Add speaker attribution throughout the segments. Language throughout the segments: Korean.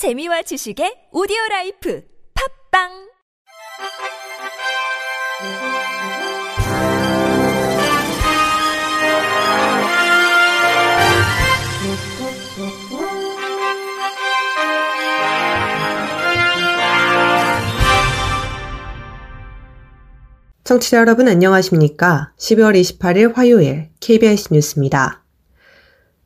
Speaker 1: 재미와 지식의 오디오 라이프 팝빵
Speaker 2: 청취자 여러분 안녕하십니까? 12월 28일 화요일 KBS 뉴스입니다.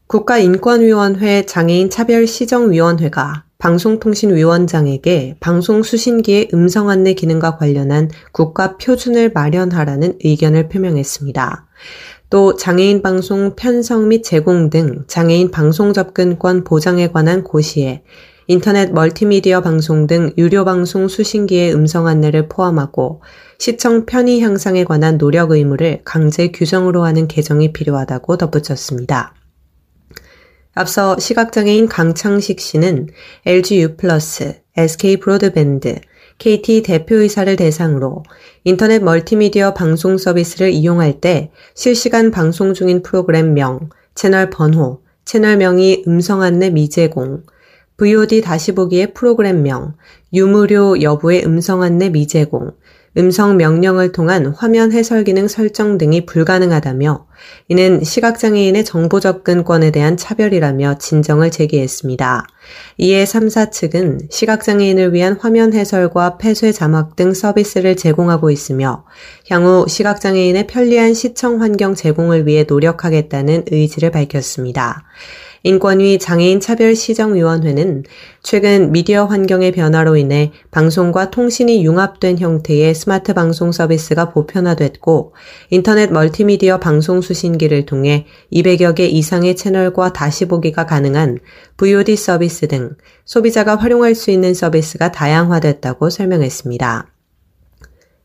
Speaker 2: 국가인권위원회 장애인 차별시정위원회가 방송통신위원장에게 방송수신기의 음성 안내 기능과 관련한 국가 표준을 마련하라는 의견을 표명했습니다. 또 장애인 방송 편성 및 제공 등 장애인 방송 접근권 보장에 관한 고시에 인터넷 멀티미디어 방송 등 유료 방송 수신기의 음성 안내를 포함하고 시청 편의 향상에 관한 노력 의무를 강제 규정으로 하는 개정이 필요하다고 덧붙였습니다. 앞서 시각장애인 강창식 씨는 LGU SK 브로드밴드, KT 대표이사를 대상으로 인터넷 멀티미디어 방송 서비스를 이용할 때 실시간 방송 중인 프로그램 명, 채널 번호, 채널 명이 음성 안내 미제공, VOD 다시 보기의 프로그램 명, 유무료 여부의 음성 안내 미제공, 음성 명령을 통한 화면 해설 기능 설정 등이 불가능하다며 이는 시각장애인의 정보 접근권에 대한 차별이라며 진정을 제기했습니다. 이에 3사 측은 시각장애인을 위한 화면 해설과 폐쇄 자막 등 서비스를 제공하고 있으며 향후 시각장애인의 편리한 시청 환경 제공을 위해 노력하겠다는 의지를 밝혔습니다. 인권위 장애인 차별 시정위원회는 최근 미디어 환경의 변화로 인해 방송과 통신이 융합된 형태의 스마트 방송 서비스가 보편화됐고 인터넷 멀티미디어 방송 수신기를 통해 200여 개 이상의 채널과 다시 보기가 가능한 VOD 서비스 등 소비자가 활용할 수 있는 서비스가 다양화됐다고 설명했습니다.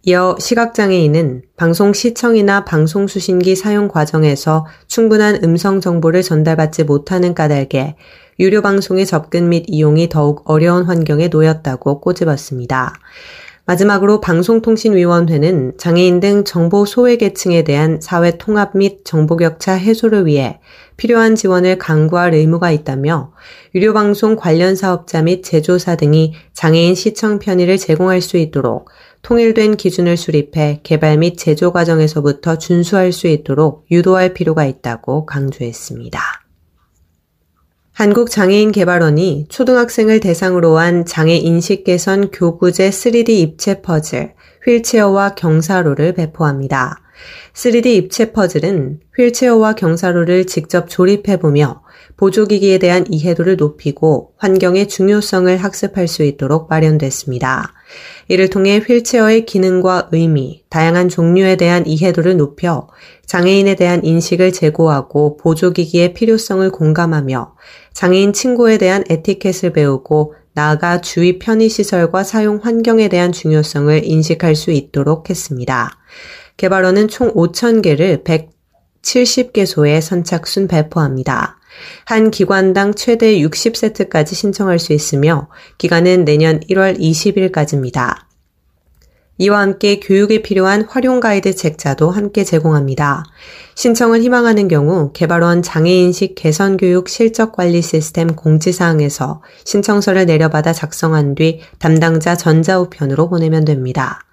Speaker 2: 이어 시각장애인은 방송 시청이나 방송 수신기 사용 과정에서 충분한 음성 정보를 전달받지 못하는 까닭에 유료 방송의 접근 및 이용이 더욱 어려운 환경에 놓였다고 꼬집었습니다. 마지막으로 방송통신위원회는 장애인 등 정보 소외계층에 대한 사회 통합 및 정보격차 해소를 위해 필요한 지원을 강구할 의무가 있다며 유료방송 관련 사업자 및 제조사 등이 장애인 시청 편의를 제공할 수 있도록 통일된 기준을 수립해 개발 및 제조 과정에서부터 준수할 수 있도록 유도할 필요가 있다고 강조했습니다. 한국장애인개발원이 초등학생을 대상으로 한 장애 인식 개선 교구제 3D 입체 퍼즐, 휠체어와 경사로를 배포합니다. 3D 입체 퍼즐은 휠체어와 경사로를 직접 조립해보며 보조기기에 대한 이해도를 높이고 환경의 중요성을 학습할 수 있도록 마련됐습니다. 이를 통해 휠체어의 기능과 의미, 다양한 종류에 대한 이해도를 높여 장애인에 대한 인식을 제고하고 보조기기의 필요성을 공감하며 장애인 친구에 대한 에티켓을 배우고 나아가 주위 편의시설과 사용 환경에 대한 중요성을 인식할 수 있도록 했습니다. 개발원은 총 5,000개를 170개소에 선착순 배포합니다. 한 기관당 최대 60세트까지 신청할 수 있으며 기간은 내년 1월 20일까지입니다. 이와 함께 교육에 필요한 활용 가이드 책자도 함께 제공합니다. 신청을 희망하는 경우 개발원 장애인식 개선교육 실적관리 시스템 공지사항에서 신청서를 내려받아 작성한 뒤 담당자 전자우편으로 보내면 됩니다.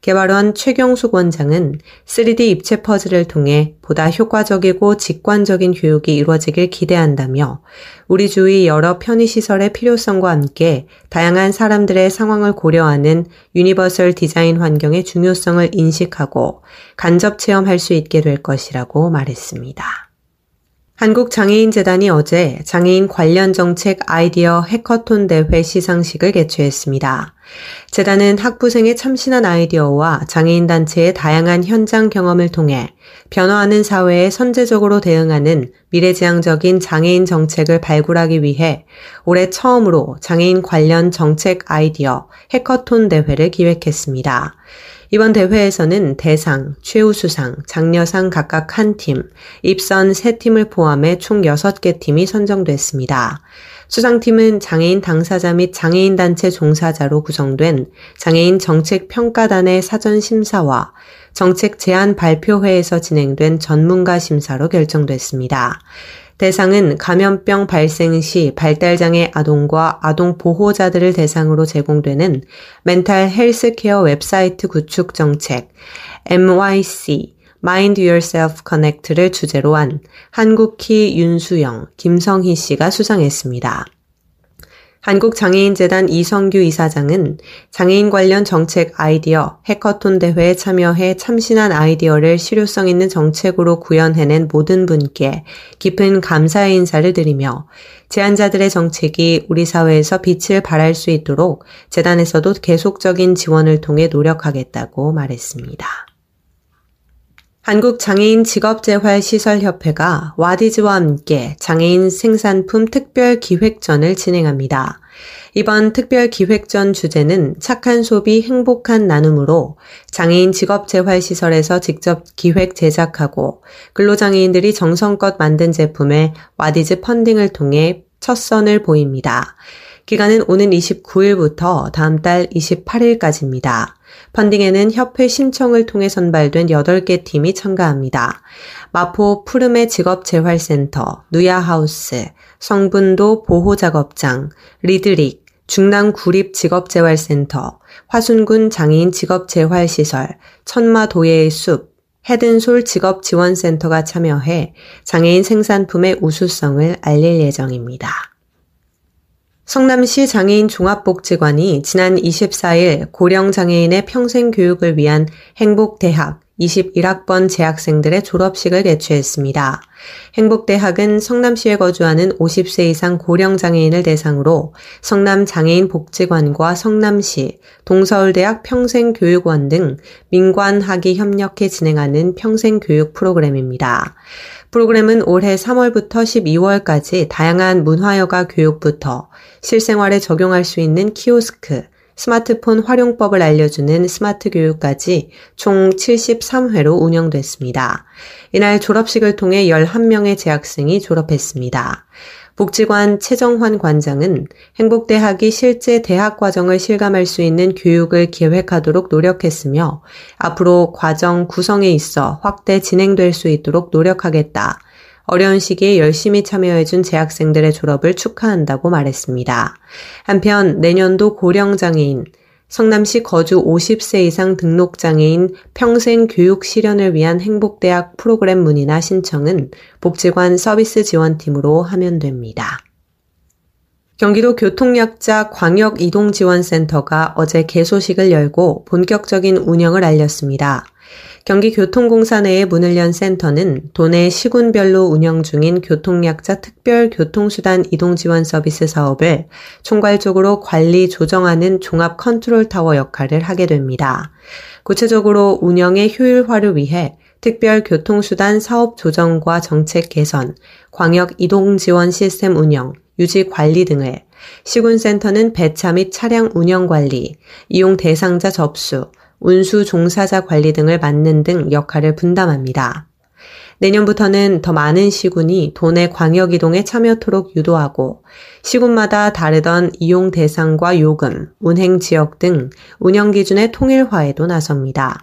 Speaker 2: 개발원 최경숙 원장은 3D 입체 퍼즐을 통해 보다 효과적이고 직관적인 교육이 이루어지길 기대한다며 우리 주위 여러 편의시설의 필요성과 함께 다양한 사람들의 상황을 고려하는 유니버설 디자인 환경의 중요성을 인식하고 간접 체험할 수 있게 될 것이라고 말했습니다. 한국장애인재단이 어제 장애인 관련 정책 아이디어 해커톤 대회 시상식을 개최했습니다. 재단은 학부생의 참신한 아이디어와 장애인 단체의 다양한 현장 경험을 통해 변화하는 사회에 선제적으로 대응하는 미래지향적인 장애인 정책을 발굴하기 위해 올해 처음으로 장애인 관련 정책 아이디어 해커톤 대회를 기획했습니다. 이번 대회에서는 대상, 최우수상, 장려상 각각 한 팀, 입선 세 팀을 포함해 총 6개 팀이 선정됐습니다. 수상팀은 장애인 당사자 및 장애인 단체 종사자로 구성된 장애인 정책 평가단의 사전 심사와 정책 제안 발표회에서 진행된 전문가 심사로 결정됐습니다. 대상은 감염병 발생 시 발달장애 아동과 아동 보호자들을 대상으로 제공되는 멘탈 헬스케어 웹사이트 구축 정책 MYC Mind Yourself Connect를 주제로 한 한국희 윤수영, 김성희 씨가 수상했습니다. 한국장애인재단 이성규 이사장은 장애인 관련 정책 아이디어 해커톤 대회에 참여해 참신한 아이디어를 실효성 있는 정책으로 구현해낸 모든 분께 깊은 감사의 인사를 드리며 제한자들의 정책이 우리 사회에서 빛을 발할 수 있도록 재단에서도 계속적인 지원을 통해 노력하겠다고 말했습니다. 한국장애인 직업재활시설협회가 와디즈와 함께 장애인 생산품 특별기획전을 진행합니다. 이번 특별기획전 주제는 착한 소비 행복한 나눔으로 장애인 직업재활시설에서 직접 기획 제작하고 근로장애인들이 정성껏 만든 제품에 와디즈 펀딩을 통해 첫 선을 보입니다. 기간은 오는 29일부터 다음 달 28일까지입니다. 펀딩에는 협회 신청을 통해 선발된 8개 팀이 참가합니다. 마포 푸르메 직업재활센터, 누야하우스, 성분도 보호작업장, 리드릭, 중남 구립 직업재활센터, 화순군 장애인 직업재활시설, 천마도예의 숲, 헤든솔 직업지원센터가 참여해 장애인 생산품의 우수성을 알릴 예정입니다. 성남시 장애인 종합복지관이 지난 24일 고령 장애인의 평생 교육을 위한 행복대학 21학번 재학생들의 졸업식을 개최했습니다. 행복대학은 성남시에 거주하는 50세 이상 고령 장애인을 대상으로 성남 장애인 복지관과 성남시, 동서울대학 평생교육원 등 민관 학이 협력해 진행하는 평생교육 프로그램입니다. 프로그램은 올해 3월부터 12월까지 다양한 문화여가 교육부터 실생활에 적용할 수 있는 키오스크, 스마트폰 활용법을 알려주는 스마트 교육까지 총 73회로 운영됐습니다. 이날 졸업식을 통해 11명의 재학생이 졸업했습니다. 복지관 최정환 관장은 행복대학이 실제 대학 과정을 실감할 수 있는 교육을 계획하도록 노력했으며 앞으로 과정 구성에 있어 확대 진행될 수 있도록 노력하겠다. 어려운 시기에 열심히 참여해준 재학생들의 졸업을 축하한다고 말했습니다. 한편 내년도 고령장애인, 성남시 거주 50세 이상 등록장애인 평생 교육 실현을 위한 행복대학 프로그램 문의나 신청은 복지관 서비스 지원팀으로 하면 됩니다. 경기도 교통약자 광역이동지원센터가 어제 개소식을 열고 본격적인 운영을 알렸습니다. 경기교통공사 내에 문을 연 센터는 도내 시군별로 운영 중인 교통약자 특별 교통수단 이동지원 서비스 사업을 총괄적으로 관리 조정하는 종합 컨트롤 타워 역할을 하게 됩니다. 구체적으로 운영의 효율화를 위해 특별 교통수단 사업 조정과 정책 개선, 광역 이동 지원 시스템 운영, 유지 관리 등을 시군센터는 배차 및 차량 운영 관리, 이용 대상자 접수, 운수 종사자 관리 등을 맡는 등 역할을 분담합니다. 내년부터는 더 많은 시군이 도내 광역 이동에 참여토록 유도하고 시군마다 다르던 이용 대상과 요금, 운행 지역 등 운영 기준의 통일화에도 나섭니다.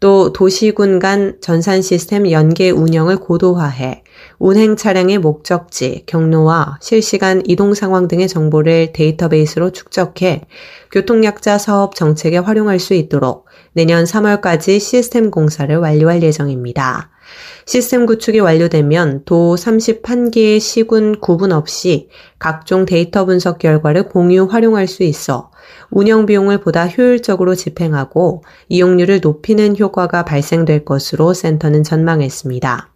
Speaker 2: 또 도시군 간 전산 시스템 연계 운영을 고도화해 운행 차량의 목적지, 경로와 실시간 이동 상황 등의 정보를 데이터베이스로 축적해 교통약자 사업 정책에 활용할 수 있도록 내년 3월까지 시스템 공사를 완료할 예정입니다. 시스템 구축이 완료되면 도 31개의 시군 구분 없이 각종 데이터 분석 결과를 공유 활용할 수 있어 운영 비용을 보다 효율적으로 집행하고 이용률을 높이는 효과가 발생될 것으로 센터는 전망했습니다.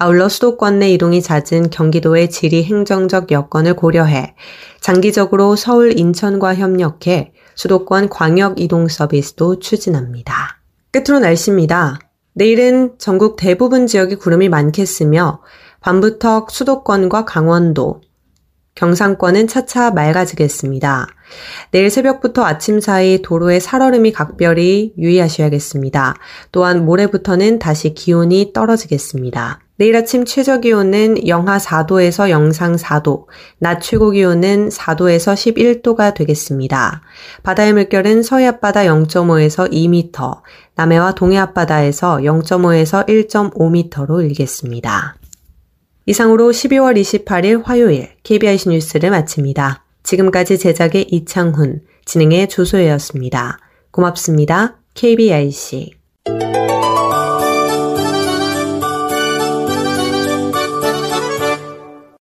Speaker 2: 아울러 수도권 내 이동이 잦은 경기도의 지리 행정적 여건을 고려해 장기적으로 서울 인천과 협력해 수도권 광역 이동 서비스도 추진합니다. 끝으로 날씨입니다. 내일은 전국 대부분 지역이 구름이 많겠으며 밤부터 수도권과 강원도, 경상권은 차차 맑아지겠습니다. 내일 새벽부터 아침 사이 도로의 살얼음이 각별히 유의하셔야겠습니다. 또한 모레부터는 다시 기온이 떨어지겠습니다. 내일 아침 최저 기온은 영하 4도에서 영상 4도, 낮 최고 기온은 4도에서 11도가 되겠습니다. 바다의 물결은 서해 앞바다 0.5에서 2m, 남해와 동해 앞바다에서 0.5에서 1.5m로 일겠습니다. 이상으로 12월 28일 화요일 KBIC 뉴스를 마칩니다. 지금까지 제작의 이창훈, 진행의 조소혜였습니다. 고맙습니다. KBIC